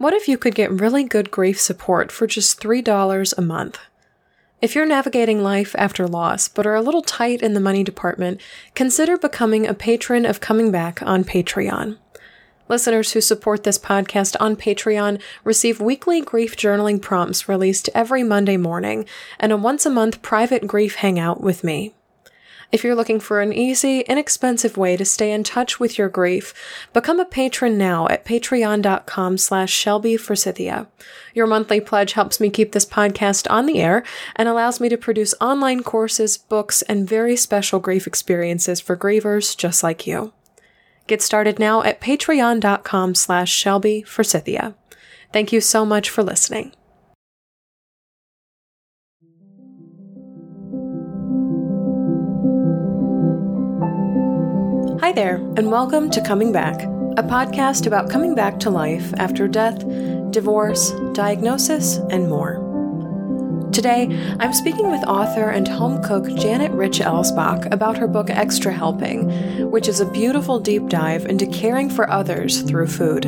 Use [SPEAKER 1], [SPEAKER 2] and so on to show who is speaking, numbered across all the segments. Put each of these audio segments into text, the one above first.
[SPEAKER 1] What if you could get really good grief support for just $3 a month? If you're navigating life after loss but are a little tight in the money department, consider becoming a patron of Coming Back on Patreon. Listeners who support this podcast on Patreon receive weekly grief journaling prompts released every Monday morning and a once a month private grief hangout with me. If you're looking for an easy, inexpensive way to stay in touch with your grief, become a patron now at patreon.com slash Shelby. Your monthly pledge helps me keep this podcast on the air and allows me to produce online courses, books, and very special grief experiences for grievers just like you. Get started now at patreon.com slash Shelby. Thank you so much for listening. Hi there, and welcome to Coming Back, a podcast about coming back to life after death, divorce, diagnosis, and more. Today, I'm speaking with author and home cook Janet Rich Elsbach about her book Extra Helping, which is a beautiful deep dive into caring for others through food.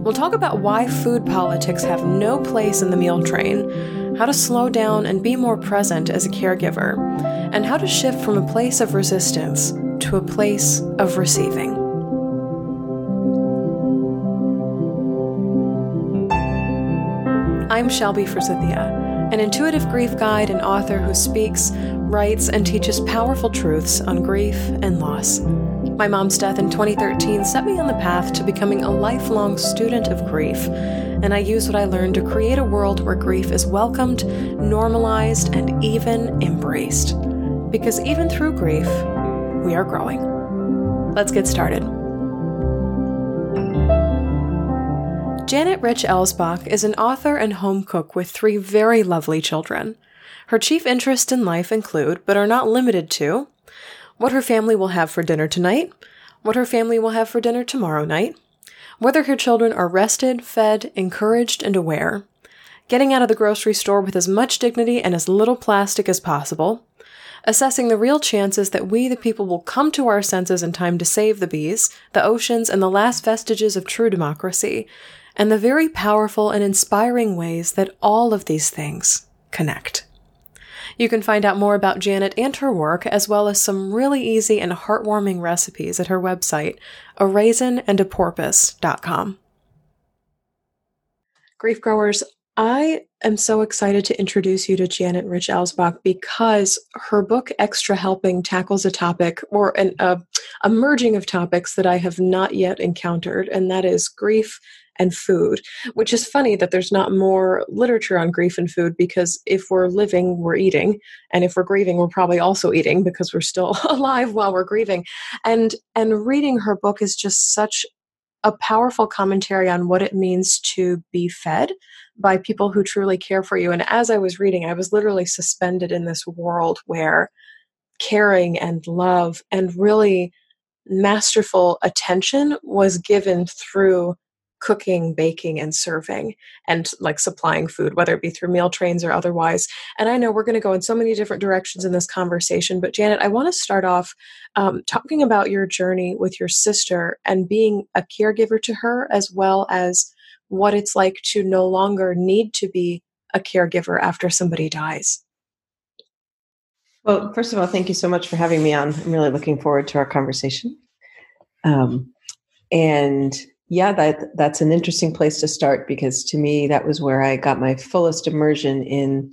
[SPEAKER 1] We'll talk about why food politics have no place in the meal train, how to slow down and be more present as a caregiver, and how to shift from a place of resistance to a place of receiving. I'm Shelby Forsythia, an intuitive grief guide and author who speaks, writes, and teaches powerful truths on grief and loss. My mom's death in 2013 set me on the path to becoming a lifelong student of grief, and I use what I learned to create a world where grief is welcomed, normalized, and even embraced. Because even through grief, we are growing. Let's get started. Janet Rich Elsbach is an author and home cook with three very lovely children. Her chief interests in life include, but are not limited to, what her family will have for dinner tonight, what her family will have for dinner tomorrow night, whether her children are rested, fed, encouraged, and aware, getting out of the grocery store with as much dignity and as little plastic as possible, assessing the real chances that we, the people, will come to our senses in time to save the bees, the oceans, and the last vestiges of true democracy, and the very powerful and inspiring ways that all of these things connect. You can find out more about Janet and her work, as well as some really easy and heartwarming recipes at her website, a raisin and a porpoise.com. Grief growers, I am so excited to introduce you to Janet Rich Elsbach because her book Extra Helping tackles a topic or an, uh, a merging of topics that I have not yet encountered, and that is grief and food, which is funny that there's not more literature on grief and food because if we're living, we're eating, and if we're grieving, we're probably also eating because we're still alive while we're grieving. And and reading her book is just such a powerful commentary on what it means to be fed by people who truly care for you. And as I was reading, I was literally suspended in this world where caring and love and really masterful attention was given through cooking, baking, and serving, and like supplying food, whether it be through meal trains or otherwise. And I know we're going to go in so many different directions in this conversation, but Janet, I want to start off um, talking about your journey with your sister and being a caregiver to her, as well as what it's like to no longer need to be a caregiver after somebody dies.
[SPEAKER 2] Well, first of all, thank you so much for having me on. I'm really looking forward to our conversation. Um, and yeah, that that's an interesting place to start because to me that was where I got my fullest immersion in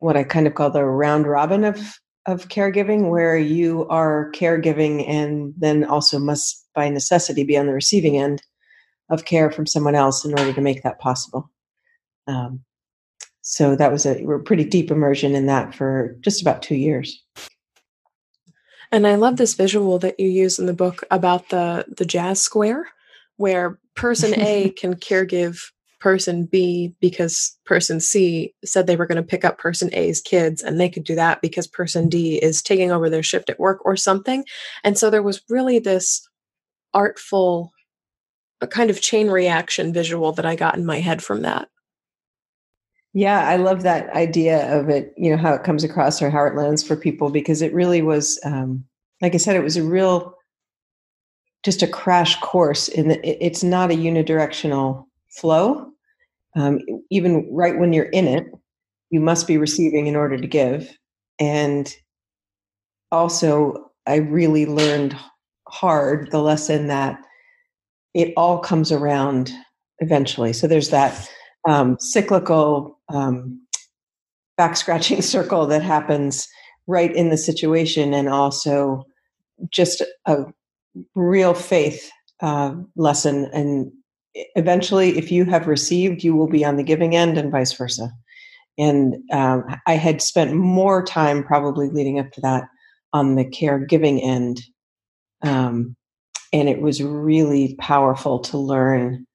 [SPEAKER 2] what I kind of call the round robin of of caregiving, where you are caregiving and then also must by necessity be on the receiving end of care from someone else in order to make that possible. Um, so that was a, a pretty deep immersion in that for just about two years.
[SPEAKER 1] And I love this visual that you use in the book about the the jazz square, where person A can caregive person B because person C said they were going to pick up person A's kids and they could do that because person D is taking over their shift at work or something. And so there was really this artful a kind of chain reaction visual that I got in my head from that.
[SPEAKER 2] Yeah, I love that idea of it, you know, how it comes across or how it lands for people because it really was, um, like I said, it was a real, just a crash course in that it's not a unidirectional flow. Um, even right when you're in it, you must be receiving in order to give. And also, I really learned hard the lesson that it all comes around eventually. So there's that um, cyclical um, back scratching circle that happens right in the situation, and also just a real faith uh, lesson. And eventually, if you have received, you will be on the giving end, and vice versa. And um, I had spent more time probably leading up to that on the caregiving end. Um, and it was really powerful to learn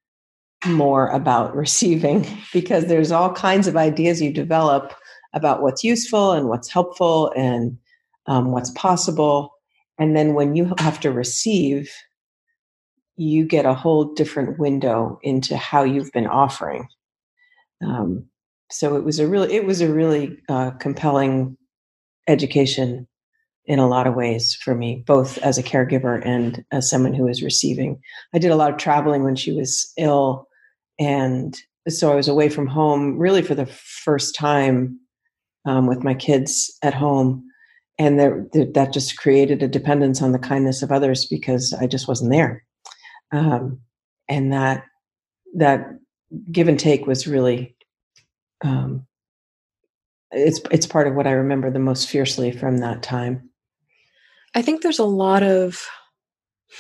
[SPEAKER 2] more about receiving because there's all kinds of ideas you develop about what's useful and what's helpful and um, what's possible. And then when you have to receive, you get a whole different window into how you've been offering. Um, so it was a really, it was a really uh, compelling education in a lot of ways for me, both as a caregiver and as someone who was receiving. I did a lot of traveling when she was ill, and so I was away from home really for the first time um, with my kids at home, and there, that just created a dependence on the kindness of others because I just wasn't there, um, and that that give and take was really um, it's it's part of what I remember the most fiercely from that time.
[SPEAKER 1] I think there's a lot of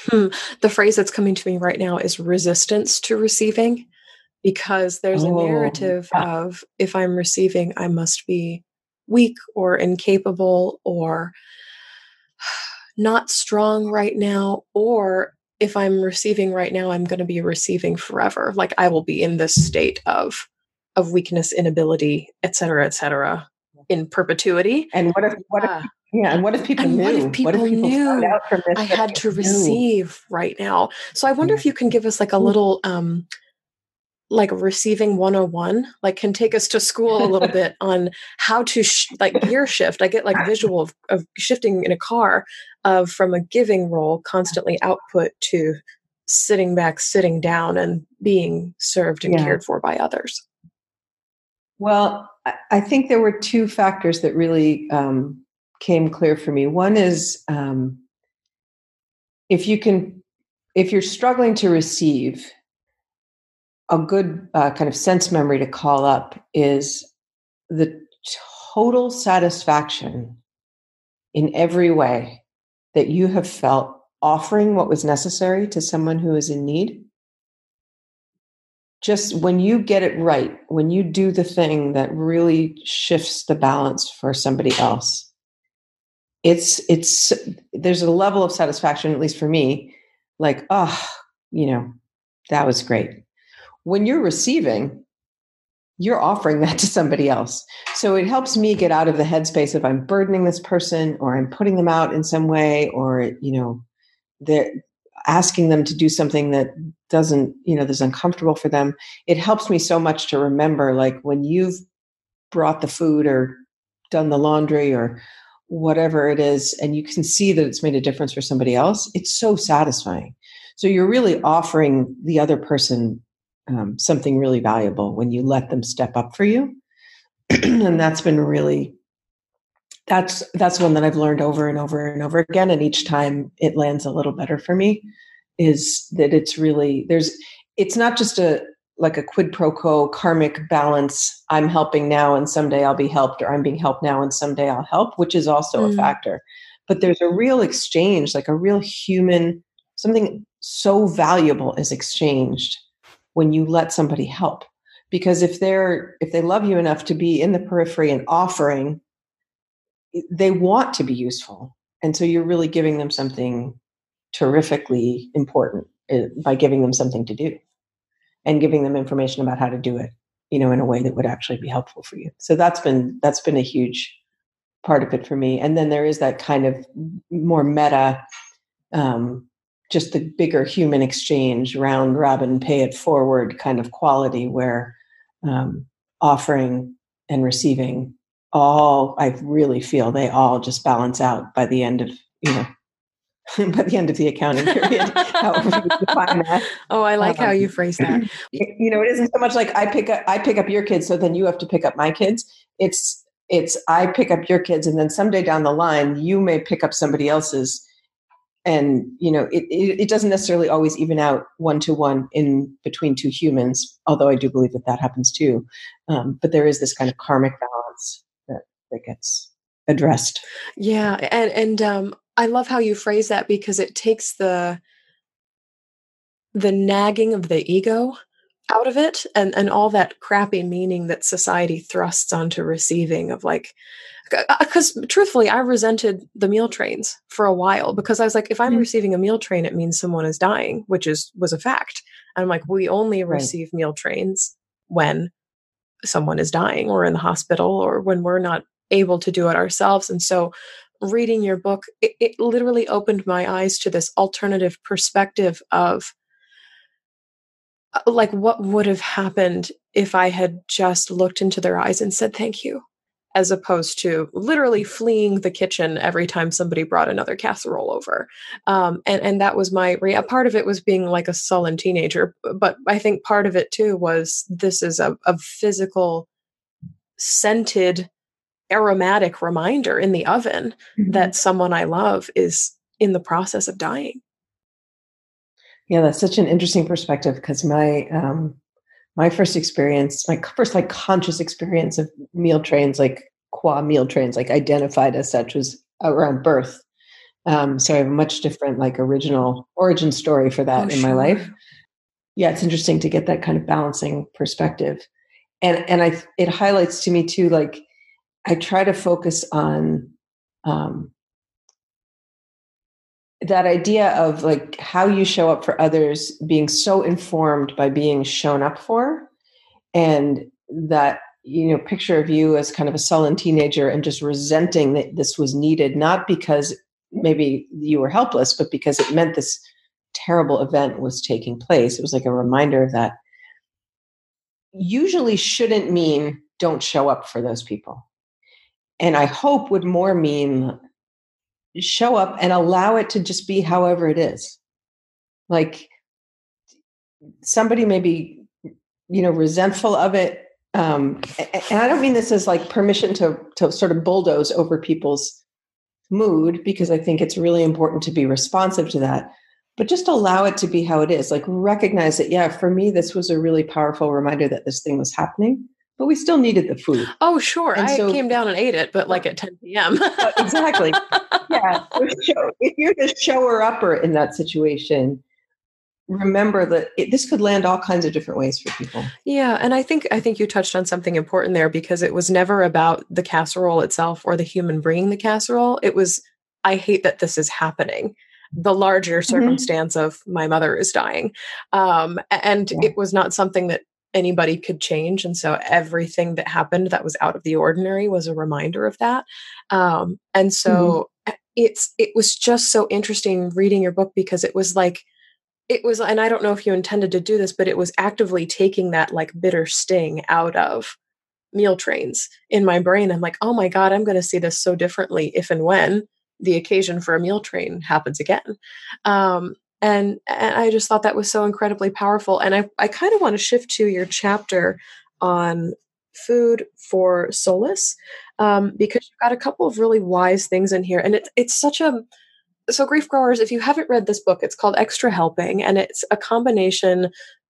[SPEAKER 1] hmm, the phrase that's coming to me right now is resistance to receiving because there's oh, a narrative yeah. of if I'm receiving, I must be weak or incapable or not strong right now or if I'm receiving right now, I'm going to be receiving forever. Like I will be in this state of of weakness, inability, et cetera, et cetera, in perpetuity.
[SPEAKER 2] And what if what if yeah, and what if people and knew? What if people, what if people
[SPEAKER 1] knew I had to receive right now? So I wonder if you can give us like a little um like receiving 101 like can take us to school a little bit on how to sh- like gear shift i get like visual of, of shifting in a car of from a giving role constantly output to sitting back sitting down and being served and yeah. cared for by others
[SPEAKER 2] well i think there were two factors that really um, came clear for me. One is um, if you can, if you're struggling to receive, a good uh, kind of sense memory to call up is the total satisfaction in every way that you have felt offering what was necessary to someone who is in need. Just when you get it right, when you do the thing that really shifts the balance for somebody else, it's it's there's a level of satisfaction at least for me like oh you know that was great when you're receiving you're offering that to somebody else. So it helps me get out of the headspace of i'm burdening this person or i'm putting them out in some way or you know they're asking them to do something that doesn't you know that's uncomfortable for them. It helps me so much to remember like when you've brought the food or done the laundry or whatever it is and you can see that it's made a difference for somebody else it's so satisfying. So you're really offering the other person um, something really valuable when you let them step up for you and that's been really that's that's one that i've learned over and over and over again and each time it lands a little better for me is that it's really there's it's not just a like a quid pro quo karmic balance i'm helping now and someday i'll be helped or i'm being helped now and someday i'll help which is also mm. a factor but there's a real exchange like a real human something so valuable is exchanged when you let somebody help. Because if they're if they love you enough to be in the periphery and offering they want to be useful. And so you're really giving them something terrifically important eh, by giving them something to do and giving them information about how to do it you know in a way that would actually be helpful for you. So that's been that's been a huge part of it for me. And then there is that kind of more meta um, just the bigger human exchange round robin pay it forward kind of quality where um, offering and receiving all i really feel they all just balance out by the end of you know by the end of the accounting period. however you define that.
[SPEAKER 1] Oh, I like um, how you phrase that.
[SPEAKER 2] You know, it isn't so much like I pick up I pick up your kids, so then you have to pick up my kids. It's it's I pick up your kids, and then someday down the line, you may pick up somebody else's. And you know, it, it, it doesn't necessarily always even out one to one in between two humans, although I do believe that that happens too. Um, but there is this kind of karmic balance that that gets addressed.
[SPEAKER 1] Yeah, and and um, I love how you phrase that because it takes the the nagging of the ego out of it and and all that crappy meaning that society thrusts onto receiving of like because uh, truthfully i resented the meal trains for a while because i was like if i'm mm-hmm. receiving a meal train it means someone is dying which is was a fact and i'm like we only right. receive meal trains when someone is dying or in the hospital or when we're not able to do it ourselves and so reading your book, it, it literally opened my eyes to this alternative perspective of like what would have happened if I had just looked into their eyes and said thank you, as opposed to literally fleeing the kitchen every time somebody brought another casserole over. Um, and and that was my part of it was being like a sullen teenager, but I think part of it too was this is a, a physical scented aromatic reminder in the oven mm-hmm. that someone I love is in the process of dying.
[SPEAKER 2] Yeah, that's such an interesting perspective because my um, my first experience, my first like conscious experience of meal trains, like qua meal trains, like identified as such, was around birth. Um, so I have a much different like original origin story for that oh, in sure. my life. Yeah, it's interesting to get that kind of balancing perspective, and and I it highlights to me too like I try to focus on um, that idea of like how you show up for others being so informed by being shown up for and that you know picture of you as kind of a sullen teenager and just resenting that this was needed not because maybe you were helpless but because it meant this terrible event was taking place. It was like a reminder of that. Usually shouldn't mean don't show up for those people. And I hope would more mean show up and allow it to just be however it is. Like somebody may be, you know, resentful of it. Um, and I don't mean this as like permission to to sort of bulldoze over people's mood because I think it's really important to be responsive to that. But just allow it to be how it is. Like recognize that, yeah, for me, this was a really powerful reminder that this thing was happening but we still needed the food.
[SPEAKER 1] Oh, sure. And I so, came down and ate it, but like at 10 p.m.
[SPEAKER 2] Exactly. Yeah. if you're the shower upper in that situation, remember that it, this could land all kinds of different ways for people.
[SPEAKER 1] Yeah, and I think I think you touched on something important there because it was never about the casserole itself or the human bringing the casserole. It was I hate that this is happening. The larger mm-hmm. circumstance mm-hmm. of my mother is dying, um, and yeah. it was not something that anybody could change. And so everything that happened that was out of the ordinary was a reminder of that. Um, and so mm-hmm. It's, it was just so interesting reading your book because it was like, it was, and I don't know if you intended to do this, but it was actively taking that like bitter sting out of meal trains in my brain. I'm like, oh my God, I'm going to see this so differently if and when the occasion for a meal train happens again. Um, and, and i just thought that was so incredibly powerful and i, I kind of want to shift to your chapter on food for solace um, because you've got a couple of really wise things in here. And it, it's such a so grief growers if you haven't read this book it's called extra helping and it's a combination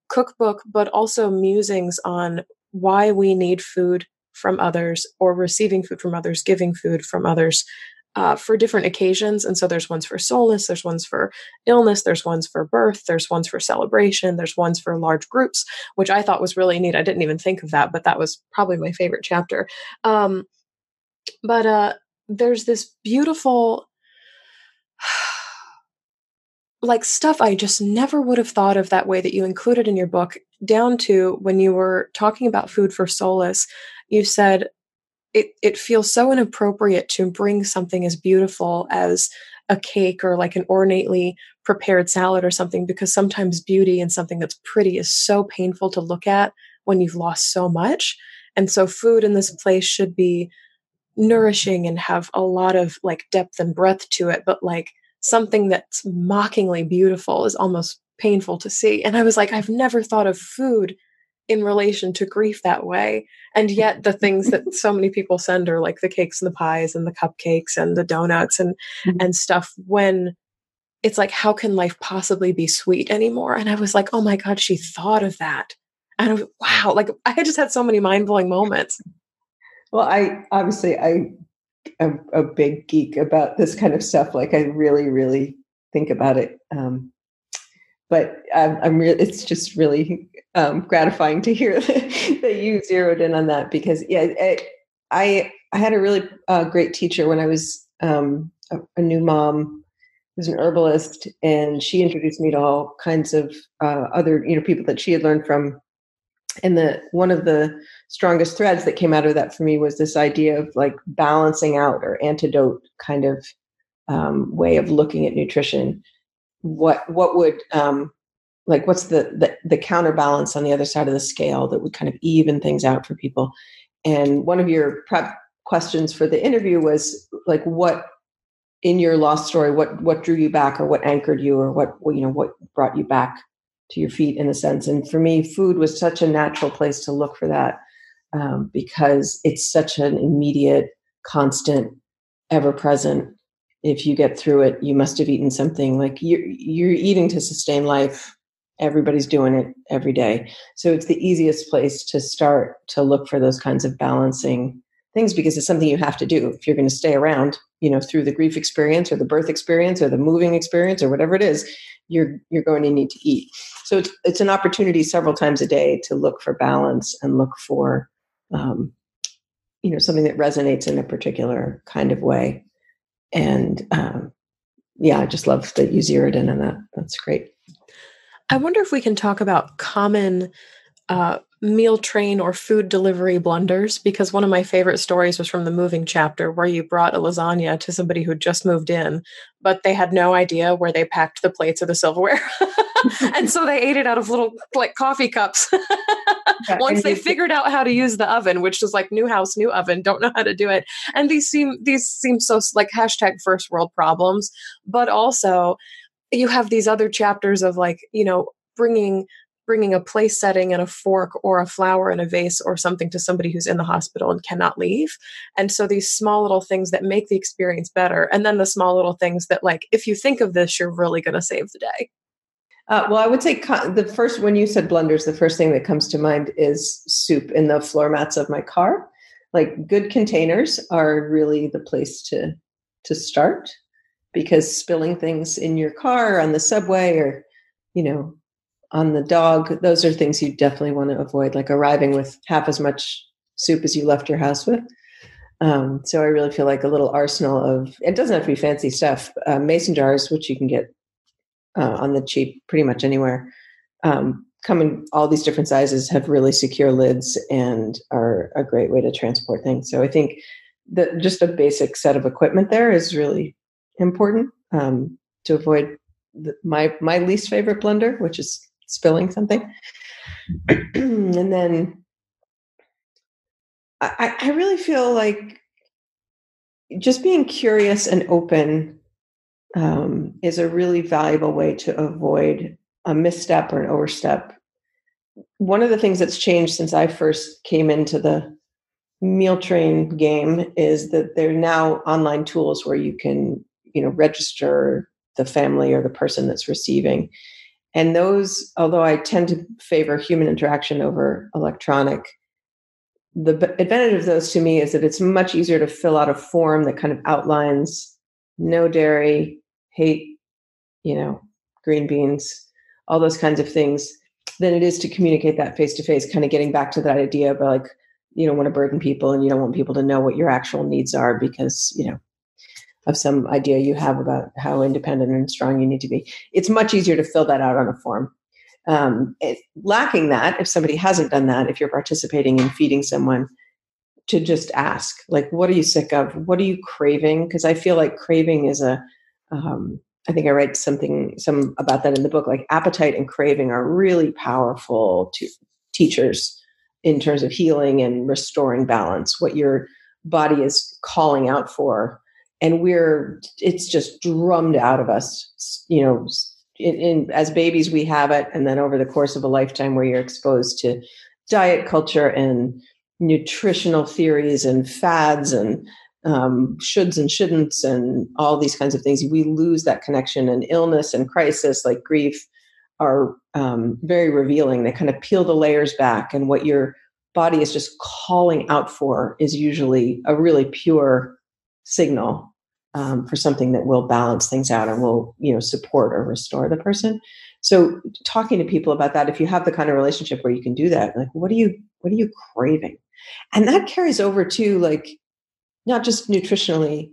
[SPEAKER 1] cookbook but also musings on why we need food from others or receiving food from others giving food from others uh, for different occasions. And so there's ones for solace, there's ones for illness, there's ones for birth, there's ones for celebration, there's ones for large groups, which I thought was really neat. I didn't even think of that, but that was probably my favorite chapter. Um, but uh, there's this beautiful, like stuff I just never would have thought of that way that you included in your book, down to when you were talking about food for solace. You said it it feels so inappropriate to bring something as beautiful as a cake or like an ornately prepared salad or something because sometimes beauty and something that's pretty is so painful to look at when you've lost so much and so food in this place should be nourishing and have a lot of like depth and breadth to it but like something that's mockingly beautiful is almost painful to see. And I was like, I've never thought of food in relation to grief that way. And yet the things that so many people send are like the cakes and the pies and the cupcakes and the donuts and mm-hmm. and stuff when it's like how can life possibly be sweet anymore? And I was like, "Oh my god, she thought of that." And I was, wow, like I just had so many mind-blowing moments.
[SPEAKER 2] Well, I obviously I am a big geek about this kind of stuff. Like I really really think about it um, but I'm, I'm really, it's just really um, gratifying to hear that you zeroed in on that because yeah, I I had a really uh, great teacher when I was um, a, a, new mom. Was an herbalist, and she introduced me to all kinds of uh, other you know people that she had learned from. And the one of the strongest threads that came out of that for me was this idea of like balancing out or antidote kind of um, way of looking at nutrition. What what would um, like what's the, the the counterbalance on the other side of the scale that would kind of even things out for people? And one of your prep questions for the interview was like what in your lost story what what drew you back or what anchored you or what you know what brought you back to your feet in a sense? And for me food was such a natural place to look for that um, because it's such an immediate constant ever present if you get through it you must have eaten something. Like you're you're eating to sustain life. Everybody's doing it every day. So it's the easiest place to start to look for those kinds of balancing things because it's something you have to do if you're going to stay around you know through the grief experience or the birth experience or the moving experience or whatever it is you're you're going to need to eat. So it's it's an opportunity several times a day to look for balance and look for um, you know something that resonates in a particular kind of way and um, yeah i just love that you zeroed in on that that's great
[SPEAKER 1] I wonder if we can talk about common uh, meal train or food delivery blunders because one of my favorite stories was from the moving chapter where you brought a lasagna to somebody who just moved in, but they had no idea where they packed the plates or the silverware. and so they ate it out of little like coffee cups. Once they figured out how to use the oven, which was like new house, new oven, don't know how to do it. And these seem these seem so like hashtag first world problems, but also you have these other chapters of like you know bringing bringing a place setting and a fork or a flower in a vase or something to somebody who's in the hospital and cannot leave. And so these small little things that make the experience better and then the small little things that like if you think of this you're really going to save the day
[SPEAKER 2] uh, well, I would say the first when you said blunders, the first thing that comes to mind is soup in the floor mats of my car. Like good containers are really the place to to start because spilling things in your car on the subway or you know on the dog those are things you definitely want to avoid like arriving with half as much soup as you left your house with um, so i really feel like a little arsenal of it doesn't have to be fancy stuff uh, mason jars which you can get uh, on the cheap pretty much anywhere um, come in all these different sizes have really secure lids and are a great way to transport things so i think that just a basic set of equipment there is really important um, to avoid the, my my least favorite blunder, which is spilling something. and then I, I really feel like just being curious and open um, is a really valuable way to avoid a misstep or an overstep. One of the things that's changed since I first came into the meal train game is that there are now online tools where you can you know register the family or the person that's receiving and those although i tend to favor human interaction over electronic the advantage of those to me is that it's much easier to fill out a form that kind of outlines no dairy hate you know green beans all those kinds of things than it is to communicate that face to face kind of getting back to that idea of like you don't want to burden people and you don't want people to know what your actual needs are because you know of some idea you have about how independent and strong you need to be. It's much easier to fill that out on a form. Um, lacking that, if somebody hasn't done that, if you're participating in feeding someone, to just ask, like, what are you sick of? What are you craving? Because I feel like craving is a, um, I think I read something some about that in the book. Like appetite and craving are really powerful to teachers in terms of healing and restoring balance. What your body is calling out for and we're it's just drummed out of us you know in, in, as babies we have it and then over the course of a lifetime where you're exposed to diet culture and nutritional theories and fads and um, shoulds and shouldn'ts and all these kinds of things. We lose that connection and illness and crisis like grief are um, very revealing. They kind of peel the layers back and what your body is just calling out for is usually a really pure signal um, for something that will balance things out and will you know support or restore the person. So talking to people about that if you have the kind of relationship where you can do that like what are you what are you craving? And that carries over to like not just nutritionally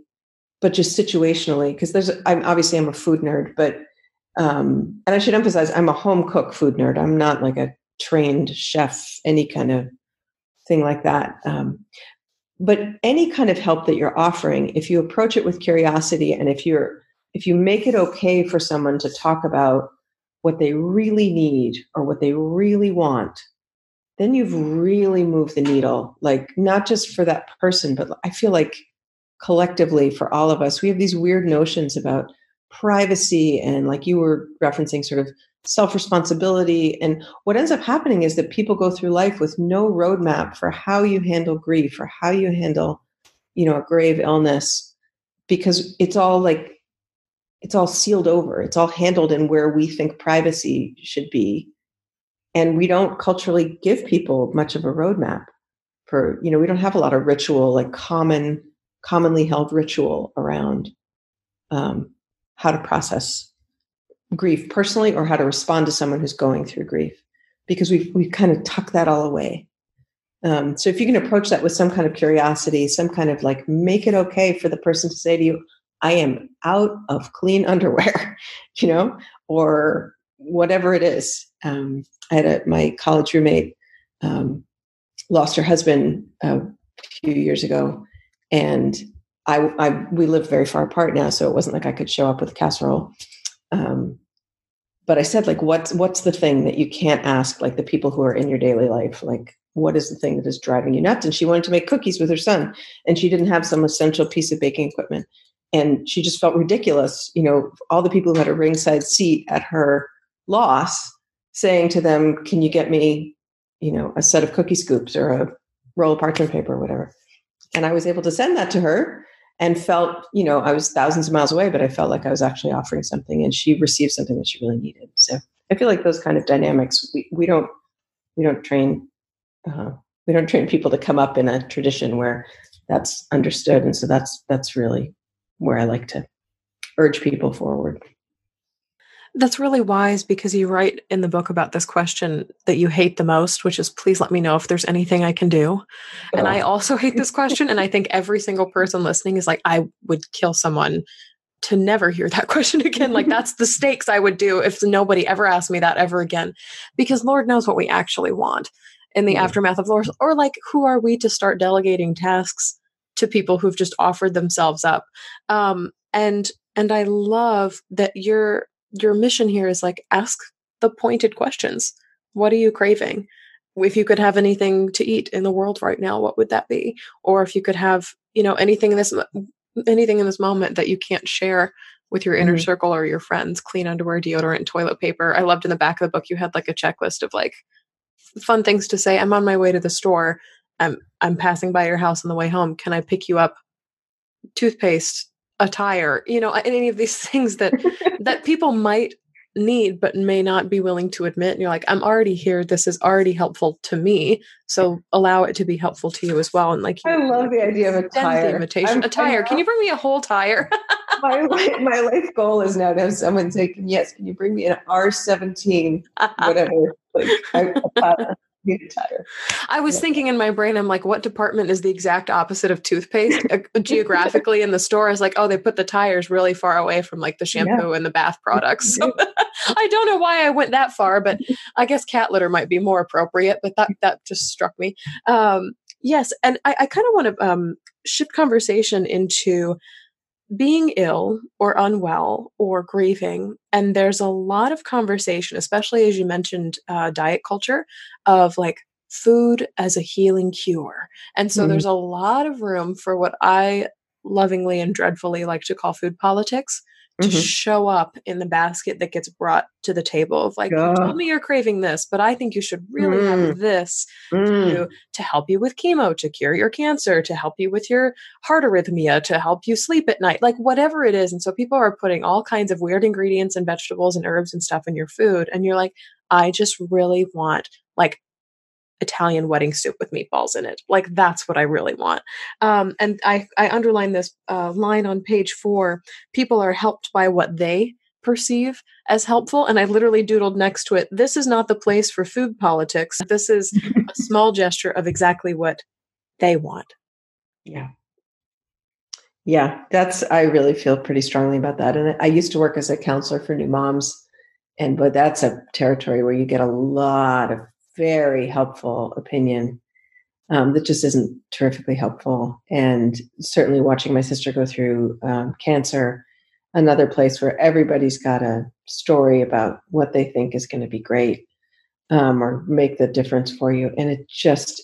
[SPEAKER 2] but just situationally because there's i'm obviously i'm a food nerd but um and i should emphasize i'm a home cook food nerd. I'm not like a trained chef any kind of thing like that um but any kind of help that you're offering if you approach it with curiosity and if you're if you make it okay for someone to talk about what they really need or what they really want then you've really moved the needle like not just for that person but i feel like collectively for all of us we have these weird notions about privacy and like you were referencing sort of self responsibility. And what ends up happening is that people go through life with no roadmap for how you handle grief or how you handle, you know, a grave illness because it's all like, it's all sealed over. It's all handled in where we think privacy should be. And we don't culturally give people much of a roadmap for, you know, we don't have a lot of ritual, like common, commonly held ritual around um, how to process grief personally or how to respond to someone who's going through grief because we've, we've kind of tucked that all away. Um, so if you can approach that with some kind of curiosity, some kind of like make it okay for the person to say to you, I am out of clean underwear, you know, or whatever it is. Um, I had a, my college roommate um, lost her husband a few years ago, and I, I we live very far apart now, so it wasn't like I could show up with casserole. Um, but I said, like, what's what's the thing that you can't ask, like the people who are in your daily life, like what is the thing that is driving you nuts? And she wanted to make cookies with her son, and she didn't have some essential piece of baking equipment, and she just felt ridiculous. You know, all the people who had a ringside seat at her loss, saying to them, "Can you get me, you know, a set of cookie scoops or a roll of parchment paper or whatever?" And I was able to send that to her, and felt, you know, I was thousands of miles away, but I felt like I was actually offering something and she received something that she really needed. So I feel like those kind of dynamics, we, we don't, we don't train, uh, we don't train people to come up in a tradition where that's understood. And so that's, that's really where I like to urge people forward.
[SPEAKER 1] That's really wise because you write in the book about this question that you hate the most, which is please let me know if there's anything I can do. Oh. And I also hate this question. and I think every single person listening is like, I would kill someone to never hear that question again. Like, that's the stakes I would do if nobody ever asked me that ever again. Because Lord knows what we actually want in the mm aftermath of loss. Or, like, who are we to start delegating tasks to people who've just offered themselves up? Um, and and I love that you're your mission here is like ask the pointed questions. What are you craving? If you could have anything to eat in the world right now, what would that be? Or if you could have, you know, anything in this anything in this moment that you can't share with your inner mm-hmm. circle or your friends, clean underwear, deodorant, toilet paper. I loved in the back of the book you had like a checklist of like fun things to say. I'm on my way to the store. I'm I'm passing by your house on the way home. Can I pick you up toothpaste, a tire, you know, any of these things that that people might need but may not be willing to admit. And you're like, I'm already here. This is already helpful to me. So allow it to be helpful to you as well. And like,
[SPEAKER 2] I love the idea of a tire.
[SPEAKER 1] invitation. a tire. Can you bring me a whole tire?
[SPEAKER 2] my, my life goal is now to have someone say, "Yes, can you bring me an R17, whatever." Like, I, tire.
[SPEAKER 1] I was yeah. thinking in my brain, I'm like, what department is the exact opposite of toothpaste geographically in the store? Is like, oh, they put the tires really far away from like the shampoo yeah. and the bath products. So I don't know why I went that far, but I guess cat litter might be more appropriate. But that that just struck me. Um, yes, and I, I kind of want to um, shift conversation into being ill or unwell or grieving and there's a lot of conversation especially as you mentioned uh, diet culture of like food as a healing cure and so mm-hmm. there's a lot of room for what i lovingly and dreadfully like to call food politics to mm-hmm. show up in the basket that gets brought to the table of like, you told me you're craving this, but I think you should really mm. have this mm. to, to help you with chemo, to cure your cancer, to help you with your heart arrhythmia, to help you sleep at night, like whatever it is. And so people are putting all kinds of weird ingredients and vegetables and herbs and stuff in your food. And you're like, I just really want like Italian wedding soup with meatballs in it. Like that's what I really want. Um, and I, I underline this uh, line on page four. People are helped by what they perceive as helpful. And I literally doodled next to it. This is not the place for food politics. This is a small gesture of exactly what they want.
[SPEAKER 2] Yeah. Yeah, that's, I really feel pretty strongly about that. And I used to work as a counselor for new moms. And, but that's a territory where you get a lot of very helpful opinion um, that just isn't terrifically helpful. And certainly watching my sister go through um, cancer, another place where everybody's got a story about what they think is going to be great um, or make the difference for you. And it just,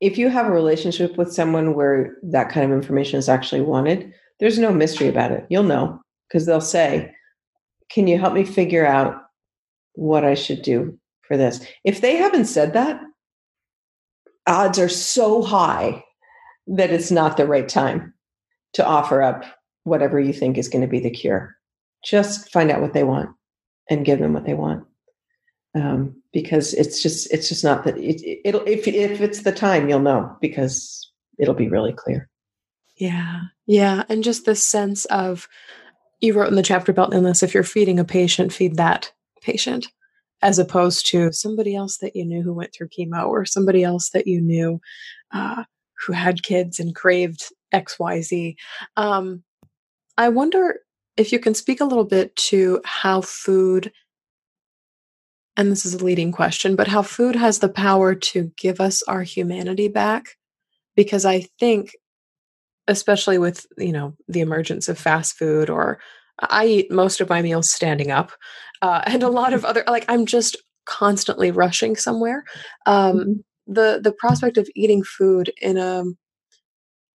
[SPEAKER 2] if you have a relationship with someone where that kind of information is actually wanted, there's no mystery about it. You'll know because they'll say, Can you help me figure out what I should do for this. If they haven't said that, odds are so high that it's not the right time to offer up whatever you think is going to be the cure. Just find out what they want and give them what they want. Um, because it's just it's just not that it, it'll if if it's the time you'll know because it'll be really clear.
[SPEAKER 1] Yeah, yeah, and just this sense of you wrote in the chapter about illness. If you're feeding a patient, feed that patient as opposed to somebody else that you knew who went through chemo or somebody else that you knew uh, who had kids and craved XYZ. Um, I wonder if you can speak a little bit to how food, and this is a leading question, but how food has the power to give us our humanity back. Because I think, especially with, you know, the emergence of fast food or I eat most of my meals standing up, uh, and a lot of other like I'm just constantly rushing somewhere. Um, mm-hmm. The the prospect of eating food in a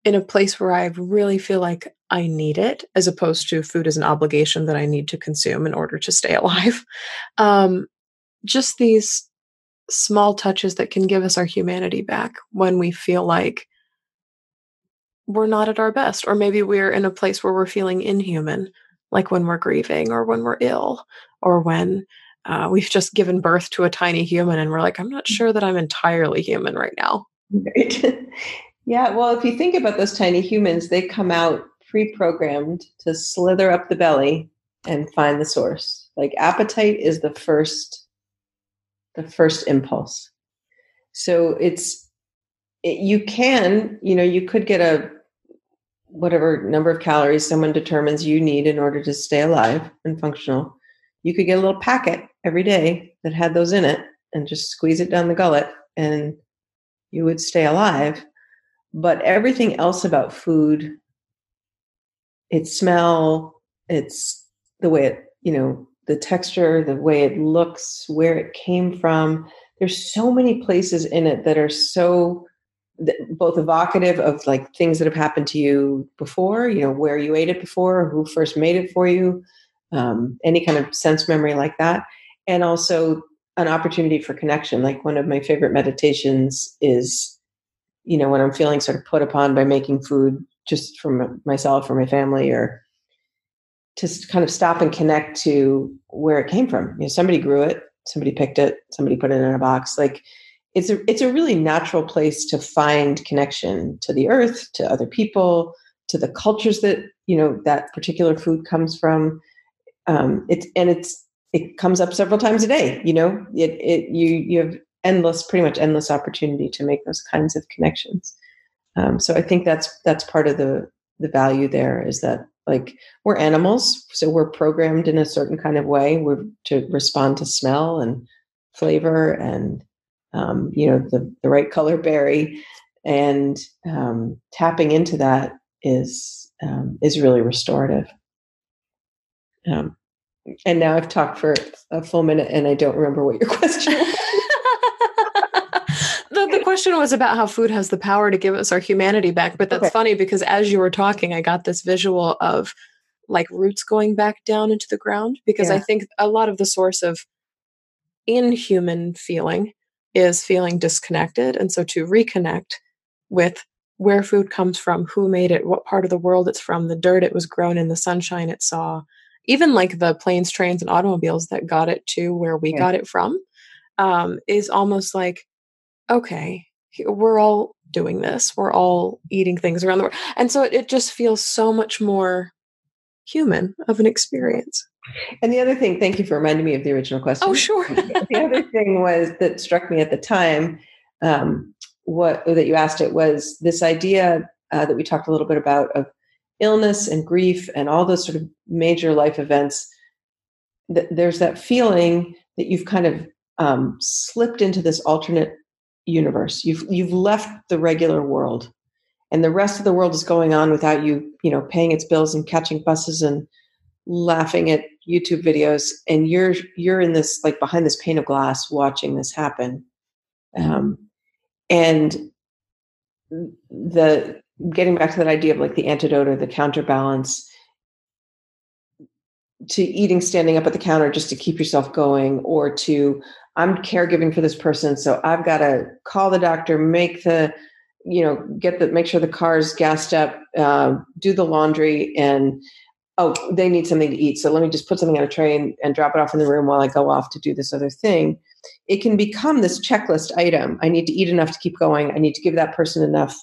[SPEAKER 1] in a place where I really feel like I need it, as opposed to food as an obligation that I need to consume in order to stay alive. Um, just these small touches that can give us our humanity back when we feel like we're not at our best, or maybe we're in a place where we're feeling inhuman like when we're grieving or when we're ill or when uh, we've just given birth to a tiny human and we're like, I'm not sure that I'm entirely human right now.
[SPEAKER 2] Right. yeah. Well, if you think about those tiny humans, they come out pre programmed to slither up the belly and find the source. Like appetite is the first, the first impulse. So it's, it, you can, you know, you could get a whatever number of calories someone determines you need in order to stay alive and functional, you could get a little packet every day that had those in it and just squeeze it down the gullet and you would stay alive. But everything else about food, its smell, it's the way it, you know, the texture, the way it looks, where it came from. There's so many places in it that are so both evocative of like things that have happened to you before, you know, where you ate it before, who first made it for you, um, any kind of sense memory like that, and also an opportunity for connection. Like one of my favorite meditations is, you know, when I'm feeling sort of put upon by making food just for myself or my family, or to kind of stop and connect to where it came from. You know, somebody grew it, somebody picked it, somebody put it in a box, like it's a it's a really natural place to find connection to the earth, to other people, to the cultures that you know that particular food comes from. Um, it's and it's it comes up several times a day. You know, it it you you have endless, pretty much endless opportunity to make those kinds of connections. Um, so I think that's that's part of the the value there is that like we're animals, so we're programmed in a certain kind of way. We're to respond to smell and flavor and um, you know, the, the right color berry, and um, tapping into that is um, is really restorative. Um, and now I've talked for a full minute, and I don't remember what your question was.
[SPEAKER 1] The question was about how food has the power to give us our humanity back, but that's okay. funny because as you were talking, I got this visual of like roots going back down into the ground because yeah. I think a lot of the source of inhuman feeling is feeling disconnected. And so to reconnect with where food comes from, who made it, what part of the world it's from, the dirt it was grown in, the sunshine it saw, even like the planes, trains, and automobiles that got it to where we yeah. got it from, um, is almost like, okay, we're all doing this. We're all eating things around the world. And so it, it just feels so much more human of an experience.
[SPEAKER 2] And the other thing, thank you for reminding me of the original question.
[SPEAKER 1] Oh, sure.
[SPEAKER 2] the other thing was that struck me at the time, um, what that you asked it was this idea uh, that we talked a little bit about of illness and grief and all those sort of major life events. That there's that feeling that you've kind of um, slipped into this alternate universe. You've you've left the regular world, and the rest of the world is going on without you, you know, paying its bills and catching buses and laughing at YouTube videos, and you're you're in this like behind this pane of glass watching this happen. Um, and the getting back to that idea of like the antidote or the counterbalance to eating standing up at the counter just to keep yourself going or to i'm caregiving for this person so i've got to call the doctor make the you know get the make sure the car's gassed up uh, do the laundry and oh, they need something to eat. So let me just put something on a tray and, and drop it off in the room while I go off to do this other thing. It can become this checklist item. I need to eat enough to keep going. I need to give that person enough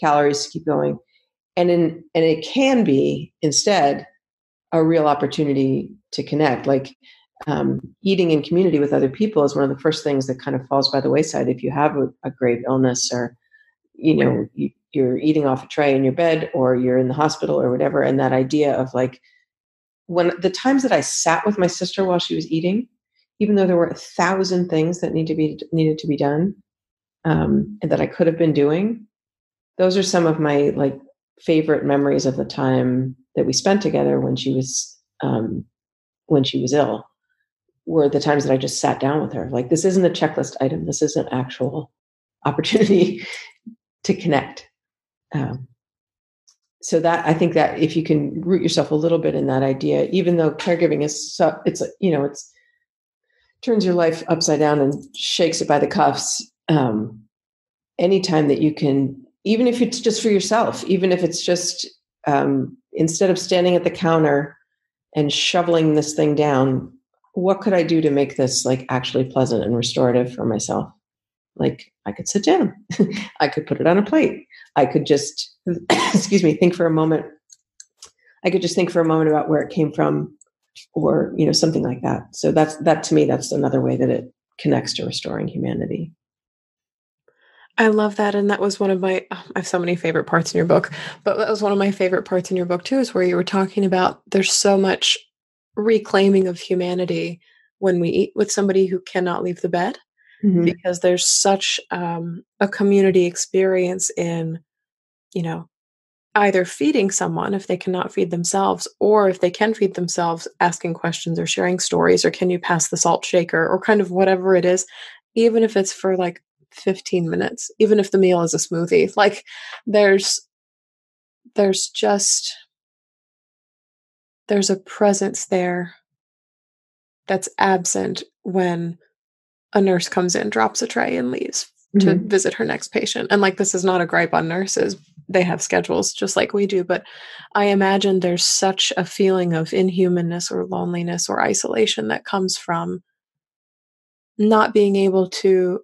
[SPEAKER 2] calories to keep going. And in and it can be instead a real opportunity to connect. Like um, eating in community with other people is one of the first things that kind of falls by the wayside if you have a, a grave illness or you know you, you're eating off a tray in your bed or you're in the hospital or whatever and that idea of like when the times that i sat with my sister while she was eating even though there were a thousand things that need to be needed to be done um, and that i could have been doing those are some of my like favorite memories of the time that we spent together when she was um, when she was ill were the times that i just sat down with her. Like this isn't a checklist item. This is an actual opportunity to connect um, so that I think that if you can root yourself a little bit in that idea, even though caregiving is so, it's you know it's turns your life upside down and shakes it by the cuffs. Um, anytime that you can, even if it's just for yourself, even if it's just um, instead of standing at the counter and shoveling this thing down, what could I do to make this like actually pleasant and restorative for myself? Like I could sit down, I could put it on a plate, I could just, excuse me, think for a moment. I could just think for a moment about where it came from or, you know, something like that. So that's, that to me, that's another way that it connects to restoring humanity.
[SPEAKER 1] I love that. And that was one of my, oh, I have so many favorite parts in your book, but that was one of my favorite parts in your book too, is where you were talking about there's so much reclaiming of humanity when we eat with somebody who cannot leave the bed mm-hmm. because there's such um, a community experience in, you know, either feeding someone if they cannot feed themselves, or if they can feed themselves, asking questions or sharing stories, or can you pass the salt shaker, or kind of whatever it is, even if it's for like 15 minutes, even if the meal is a smoothie. Like there's, there's just, there's a presence there that's absent when a nurse comes in, drops a tray, and leaves to mm-hmm. visit her next patient. And like, this is not a gripe on nurses. They have schedules just like we do. But I imagine there's such a feeling of inhumanness or loneliness or isolation that comes from not being able to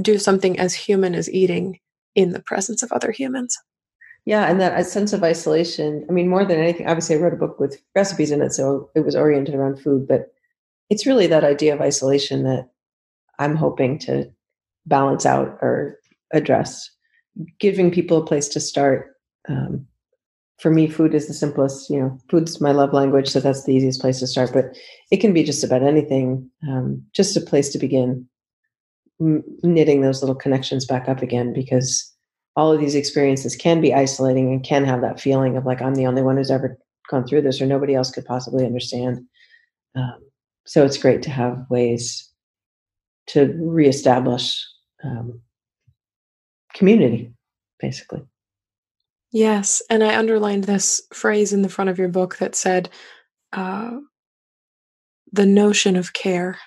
[SPEAKER 1] do something as human as eating in the presence of other humans.
[SPEAKER 2] Yeah, and that sense of isolation. I mean, more than anything, obviously, I wrote a book with recipes in it, so it was oriented around food, but it's really that idea of isolation that I'm hoping to balance out or address. Giving people a place to start. Um, for me, food is the simplest. You know, food's my love language, so that's the easiest place to start. But it can be just about anything. Um, just a place to begin knitting those little connections back up again, because all of these experiences can be isolating and can have that feeling of like I'm the only one who's ever gone through this, or nobody else could possibly understand. Um, so it's great to have ways to reestablish um, community, basically.
[SPEAKER 1] Yes. And I underlined this phrase in the front of your book that said, uh, the notion of care.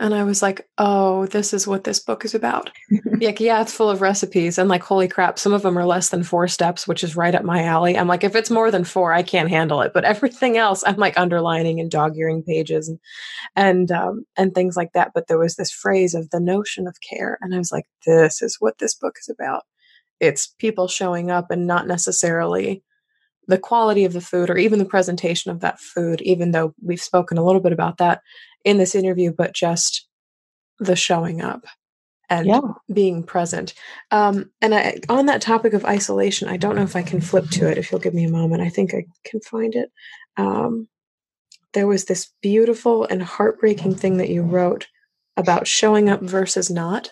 [SPEAKER 1] And I was like, oh, this is what this book is about. like, yeah, it's full of recipes. And like, holy crap, some of them are less than four steps, which is right up my alley. I'm like, if it's more than four, I can't handle it. But everything else, I'm like underlining and dog earing pages and and um, and things like that. But there was this phrase of the notion of care. And I was like, this is what this book is about. It's people showing up and not necessarily the quality of the food or even the presentation of that food, even though we've spoken a little bit about that in this interview, but just the showing up and yeah. being present. Um, and I, on that topic of isolation, I don't know if I can flip to it. If you'll give me a moment, I think I can find it. Um, there was this beautiful and heartbreaking thing that you wrote about showing up versus not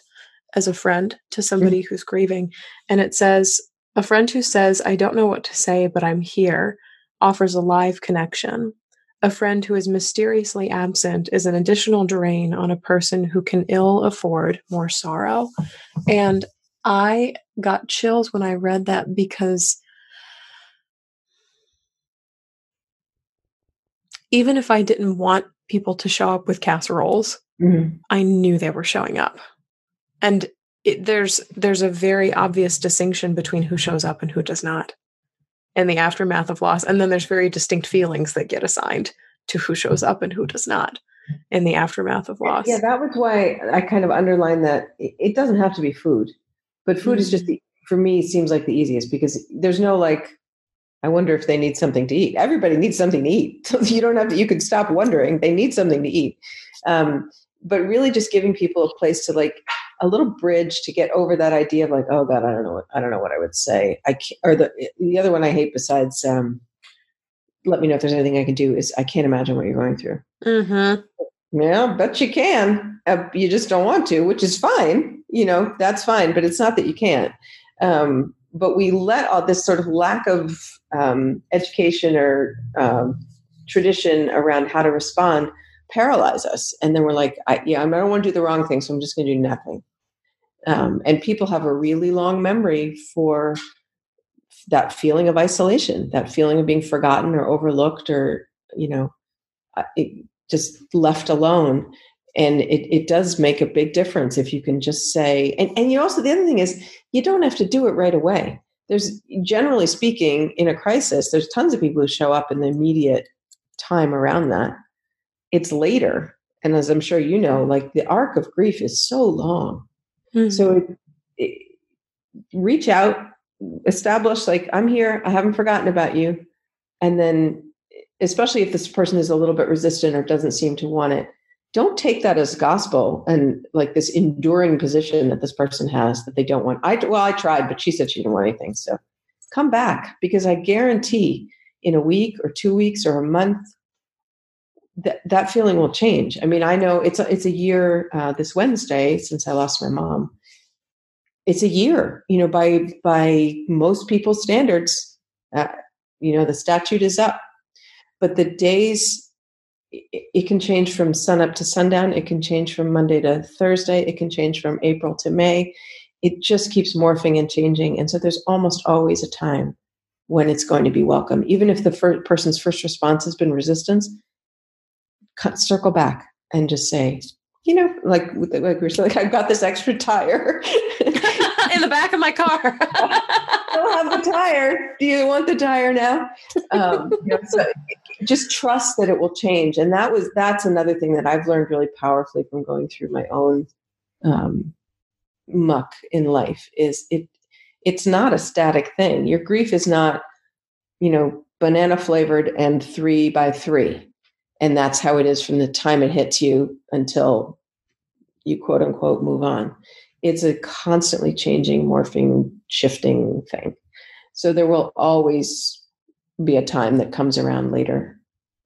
[SPEAKER 1] as a friend to somebody mm-hmm. who's grieving. And it says, a friend who says, I don't know what to say, but I'm here, offers a live connection. A friend who is mysteriously absent is an additional drain on a person who can ill afford more sorrow. And I got chills when I read that because even if I didn't want people to show up with casseroles, mm-hmm. I knew they were showing up. And it, there's there's a very obvious distinction between who shows up and who does not in the aftermath of loss. And then there's very distinct feelings that get assigned to who shows up and who does not in the aftermath of loss.
[SPEAKER 2] Yeah that was why i kind of underlined that it doesn't have to be food but food mm-hmm. is just the, for me seems like the easiest because there's no like i wonder if they need something to eat. Everybody needs something to eat. You don't have to you could stop wondering. They need something to eat. Um, but really just giving people a place to like a little bridge to get over that idea of like, oh God, I don't know what I don't know what I would say. I can't, or the the other one I hate besides um, let me know if there's anything I can do is I can't imagine what you're going through. Mm-hmm. Yeah, bet you can. Uh, you just don't want to, which is fine. You know, that's fine. But it's not that you can't. Um, but we let all this sort of lack of um, education or um, tradition around how to respond paralyze us. And then we're like, I, yeah, I don't want to do the wrong thing, so I'm just going to do nothing. Um, and people have a really long memory for that feeling of isolation, that feeling of being forgotten or overlooked or, you know, uh, it, just left alone. And it, it does make a big difference if you can just say, and, and you also, the other thing is, you don't have to do it right away. There's generally speaking, in a crisis, there's tons of people who show up in the immediate time around that. It's later. And as I'm sure you know, like the arc of grief is so long Mm-hmm. So it, it, reach out, establish like I'm here, I haven't forgotten about you, and then especially if this person is a little bit resistant or doesn't seem to want it, don't take that as gospel and like this enduring position that this person has that they don't want. I well, I tried, but she said she didn't want anything. So come back because I guarantee in a week or two weeks or a month that that feeling will change. I mean, I know it's a, it's a year uh, this Wednesday since I lost my mom. It's a year, you know, by by most people's standards. Uh, you know, the statute is up, but the days it, it can change from sun up to sundown. It can change from Monday to Thursday. It can change from April to May. It just keeps morphing and changing, and so there's almost always a time when it's going to be welcome, even if the fir- person's first response has been resistance circle back and just say, you know, like like we're saying, like I've got this extra tire
[SPEAKER 1] in the back of my car.
[SPEAKER 2] I'll have the tire. Do you want the tire now? Um, you know, so just trust that it will change, and that was that's another thing that I've learned really powerfully from going through my own um, muck in life. Is it? It's not a static thing. Your grief is not, you know, banana flavored and three by three and that's how it is from the time it hits you until you quote unquote move on. It's a constantly changing morphing shifting thing. So there will always be a time that comes around later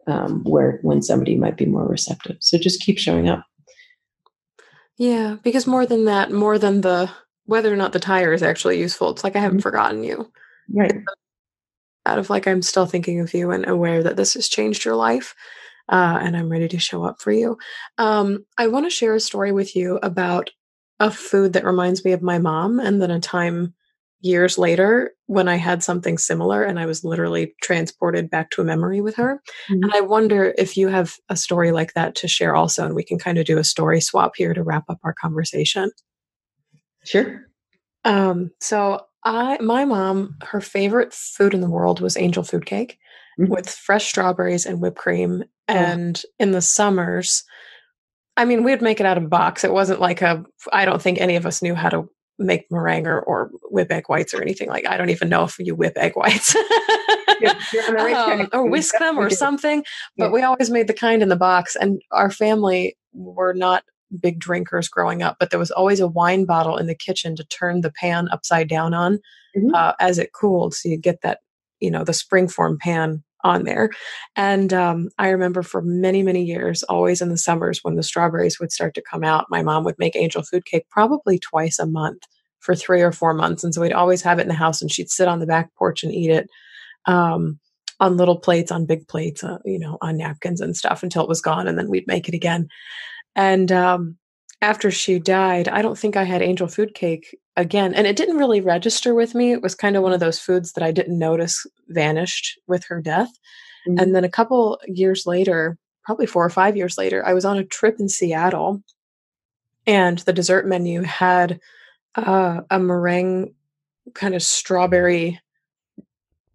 [SPEAKER 2] um, where when somebody might be more receptive. So just keep showing up.
[SPEAKER 1] Yeah because more than that more than the whether or not the tire is actually useful it's like i haven't mm-hmm. forgotten you.
[SPEAKER 2] Right.
[SPEAKER 1] Out of like i'm still thinking of you and aware that this has changed your life uh, and I'm ready to show up for you. Um, I want to share a story with you about a food that reminds me of my mom, and then a time years later when I had something similar and I was literally transported back to a memory with her. Mm-hmm. And I wonder if you have a story like that to share also, and we can kind of do a story swap here to wrap up our conversation.
[SPEAKER 2] Sure.
[SPEAKER 1] Um, so I my mom, her favorite food in the world was angel food cake. With fresh strawberries and whipped cream. Oh. And in the summers, I mean, we'd make it out of a box. It wasn't like a, I don't think any of us knew how to make meringue or, or whip egg whites or anything like I don't even know if you whip egg whites um, or whisk them or something. But yeah. we always made the kind in the box. And our family were not big drinkers growing up, but there was always a wine bottle in the kitchen to turn the pan upside down on mm-hmm. uh, as it cooled. So you get that, you know, the springform pan on there. And um, I remember for many, many years, always in the summers when the strawberries would start to come out, my mom would make angel food cake probably twice a month for three or four months. And so we'd always have it in the house and she'd sit on the back porch and eat it um, on little plates, on big plates, uh, you know, on napkins and stuff until it was gone. And then we'd make it again. And um, after she died, I don't think I had angel food cake again. And it didn't really register with me. It was kind of one of those foods that I didn't notice vanished with her death. Mm-hmm. And then a couple years later, probably four or five years later, I was on a trip in Seattle and the dessert menu had uh, a meringue kind of strawberry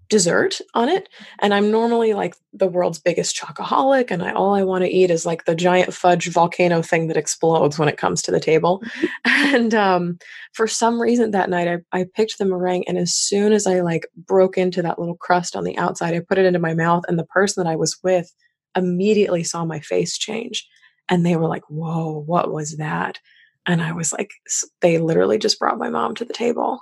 [SPEAKER 1] dessert on it and i'm normally like the world's biggest chocoholic and I, all i want to eat is like the giant fudge volcano thing that explodes when it comes to the table. Mm-hmm. and um, for some reason that night I, I picked the meringue and as soon as i like broke into that little crust on the outside i put it into my mouth and the person that i was with immediately saw my face change and they were like whoa what was that? And i was like they literally just brought my mom to the table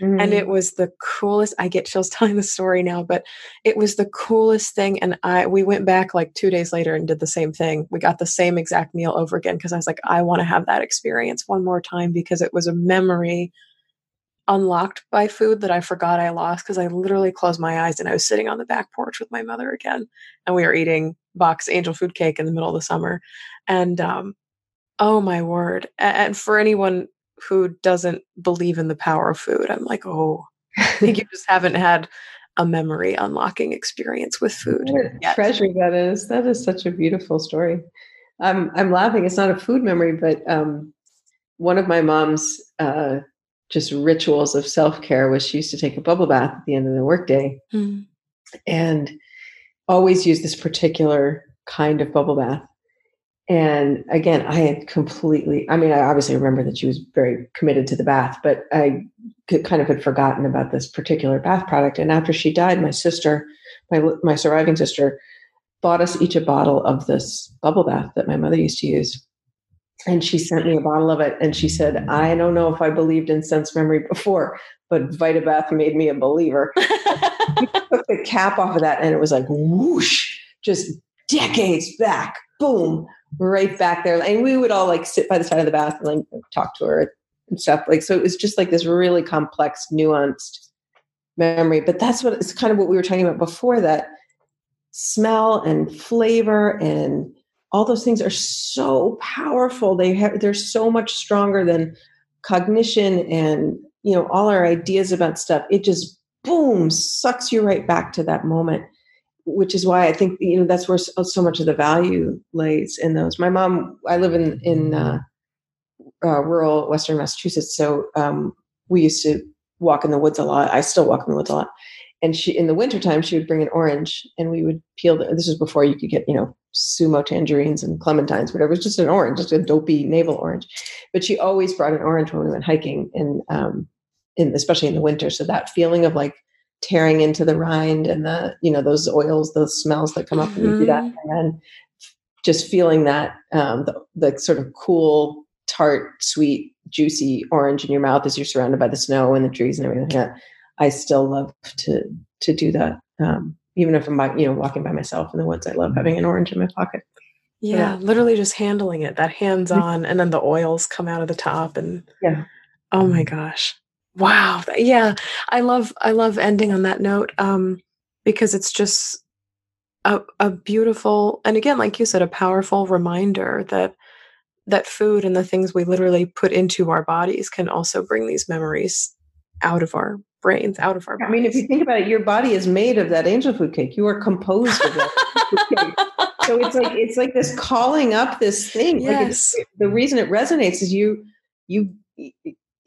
[SPEAKER 1] Mm-hmm. And it was the coolest. I get chills telling the story now, but it was the coolest thing. And I we went back like two days later and did the same thing. We got the same exact meal over again because I was like, I want to have that experience one more time because it was a memory unlocked by food that I forgot I lost because I literally closed my eyes and I was sitting on the back porch with my mother again. And we were eating box angel food cake in the middle of the summer. And um, oh my word. And for anyone who doesn't believe in the power of food. I'm like, oh, I think you just haven't had a memory unlocking experience with food.
[SPEAKER 2] treasure that is. That is such a beautiful story. I'm I'm laughing. It's not a food memory, but um, one of my mom's uh, just rituals of self care was she used to take a bubble bath at the end of the workday, mm. and always use this particular kind of bubble bath. And again, I had completely, I mean, I obviously remember that she was very committed to the bath, but I kind of had forgotten about this particular bath product. And after she died, my sister, my, my surviving sister, bought us each a bottle of this bubble bath that my mother used to use. And she sent me a bottle of it. And she said, I don't know if I believed in sense memory before, but Vitabath made me a believer. took the cap off of that and it was like whoosh, just decades back, boom, right back there. And we would all like sit by the side of the bath and like talk to her and stuff. Like, so it was just like this really complex, nuanced memory. But that's what it's kind of what we were talking about before that smell and flavor and all those things are so powerful. They have, they're so much stronger than cognition and, you know, all our ideas about stuff. It just boom, sucks you right back to that moment which is why I think you know that's where so, so, much of the value lays in those. My mom, I live in in uh, uh, rural Western Massachusetts, so um, we used to walk in the woods a lot. I still walk in the woods a lot, and she in the wintertime she would bring an orange, and we would peel. The, this was before you could get you know sumo tangerines and clementines, whatever. It was just an orange, just a dopey navel orange. But she always brought an orange when we went hiking, and um, in especially in the winter. So that feeling of like tearing into the rind and the you know those oils those smells that come up mm-hmm. when you do that mm-hmm. and then just feeling that um, the, the sort of cool tart sweet juicy orange in your mouth as you're surrounded by the snow and the trees and everything like that i still love to to do that um, even if i'm by, you know walking by myself in the woods i love having an orange in my pocket
[SPEAKER 1] yeah, yeah. literally just handling it that hands on and then the oils come out of the top and
[SPEAKER 2] yeah
[SPEAKER 1] oh my gosh Wow. Yeah. I love I love ending on that note um because it's just a, a beautiful and again like you said a powerful reminder that that food and the things we literally put into our bodies can also bring these memories out of our brains, out of our bodies.
[SPEAKER 2] I mean, if you think about it, your body is made of that angel food cake. You are composed of that. so it's like it's like this calling up this thing.
[SPEAKER 1] Yes.
[SPEAKER 2] Like the reason it resonates is you you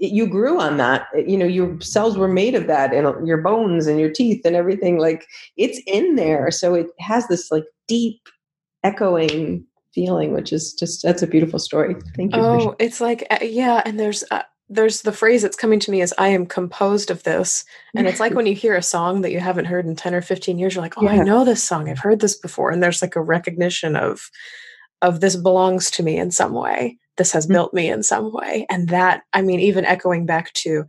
[SPEAKER 2] you grew on that. You know, your cells were made of that, and your bones and your teeth and everything. Like it's in there, so it has this like deep echoing feeling, which is just that's a beautiful story. Thank you.
[SPEAKER 1] Oh, it's like uh, yeah, and there's uh, there's the phrase that's coming to me is I am composed of this. And it's like when you hear a song that you haven't heard in 10 or 15 years, you're like, oh, yeah. I know this song. I've heard this before. And there's like a recognition of of this belongs to me in some way. This has mm-hmm. built me in some way. And that, I mean, even echoing back to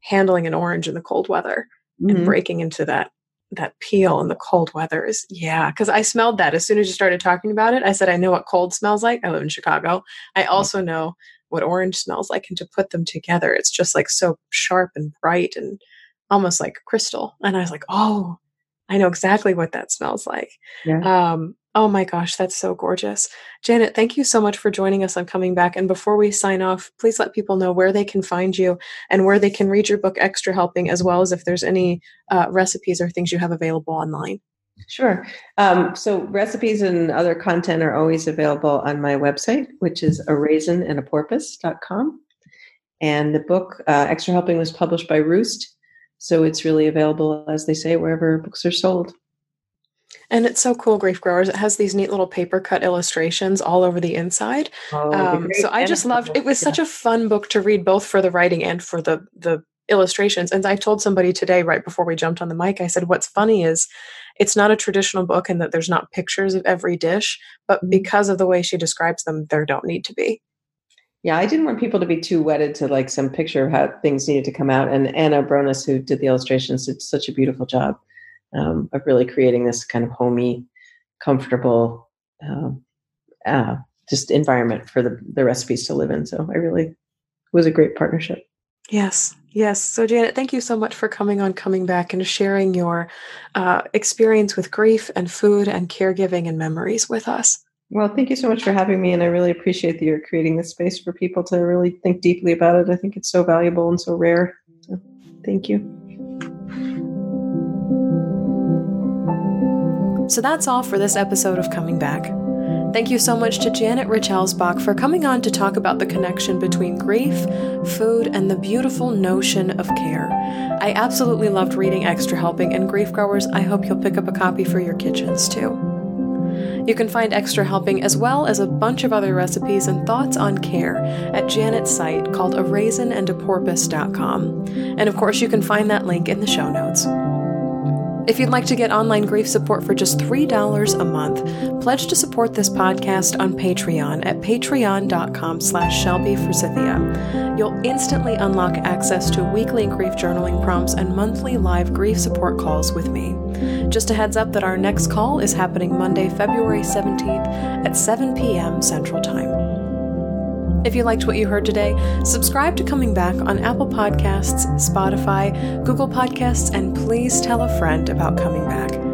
[SPEAKER 1] handling an orange in the cold weather mm-hmm. and breaking into that that peel in the cold weather is yeah because i smelled that as soon as you started talking about it i said i know what cold smells like i live in chicago i mm-hmm. also know what orange smells like and to put them together it's just like so sharp and bright and almost like crystal and i was like oh i know exactly what that smells like yeah. um oh my gosh that's so gorgeous janet thank you so much for joining us on coming back and before we sign off please let people know where they can find you and where they can read your book extra helping as well as if there's any uh, recipes or things you have available online
[SPEAKER 2] Sure. Um, so recipes and other content are always available on my website, which is a raisin and a porpoise.com. And the book, uh, Extra Helping, was published by Roost. So it's really available, as they say, wherever books are sold.
[SPEAKER 1] And it's so cool, Grief Growers. It has these neat little paper cut illustrations all over the inside. Oh, um, so I just loved it. Was yeah. such a fun book to read, both for the writing and for the the illustrations. And I told somebody today, right before we jumped on the mic, I said, "What's funny is it's not a traditional book and that there's not pictures of every dish, but mm-hmm. because of the way she describes them, there don't need to be.
[SPEAKER 2] Yeah, I didn't want people to be too wedded to like some picture of how things needed to come out. And Anna Brones, who did the illustrations, did such a beautiful job um, of really creating this kind of homey, comfortable, um, uh, just environment for the, the recipes to live in. So I really it was a great partnership.
[SPEAKER 1] Yes, yes. So, Janet, thank you so much for coming on, coming back, and sharing your uh, experience with grief and food and caregiving and memories with us.
[SPEAKER 2] Well, thank you so much for having me, and I really appreciate that you're creating this space for people to really think deeply about it. I think it's so valuable and so rare. So, thank you.
[SPEAKER 1] So that's all for this episode of Coming Back. Thank you so much to Janet Reich Elsbach for coming on to talk about the connection between grief, food, and the beautiful notion of care. I absolutely loved reading Extra Helping, and Grief Growers, I hope you'll pick up a copy for your kitchens too. You can find Extra Helping as well as a bunch of other recipes and thoughts on care at Janet's site called a raisinandaporpoise.com. And of course, you can find that link in the show notes. If you'd like to get online grief support for just $3 a month, pledge to support this podcast on Patreon at patreon.com slash Shelby You'll instantly unlock access to weekly grief journaling prompts and monthly live grief support calls with me. Just a heads up that our next call is happening Monday, February 17th at 7 p.m. Central Time. If you liked what you heard today, subscribe to Coming Back on Apple Podcasts, Spotify, Google Podcasts, and please tell a friend about Coming Back.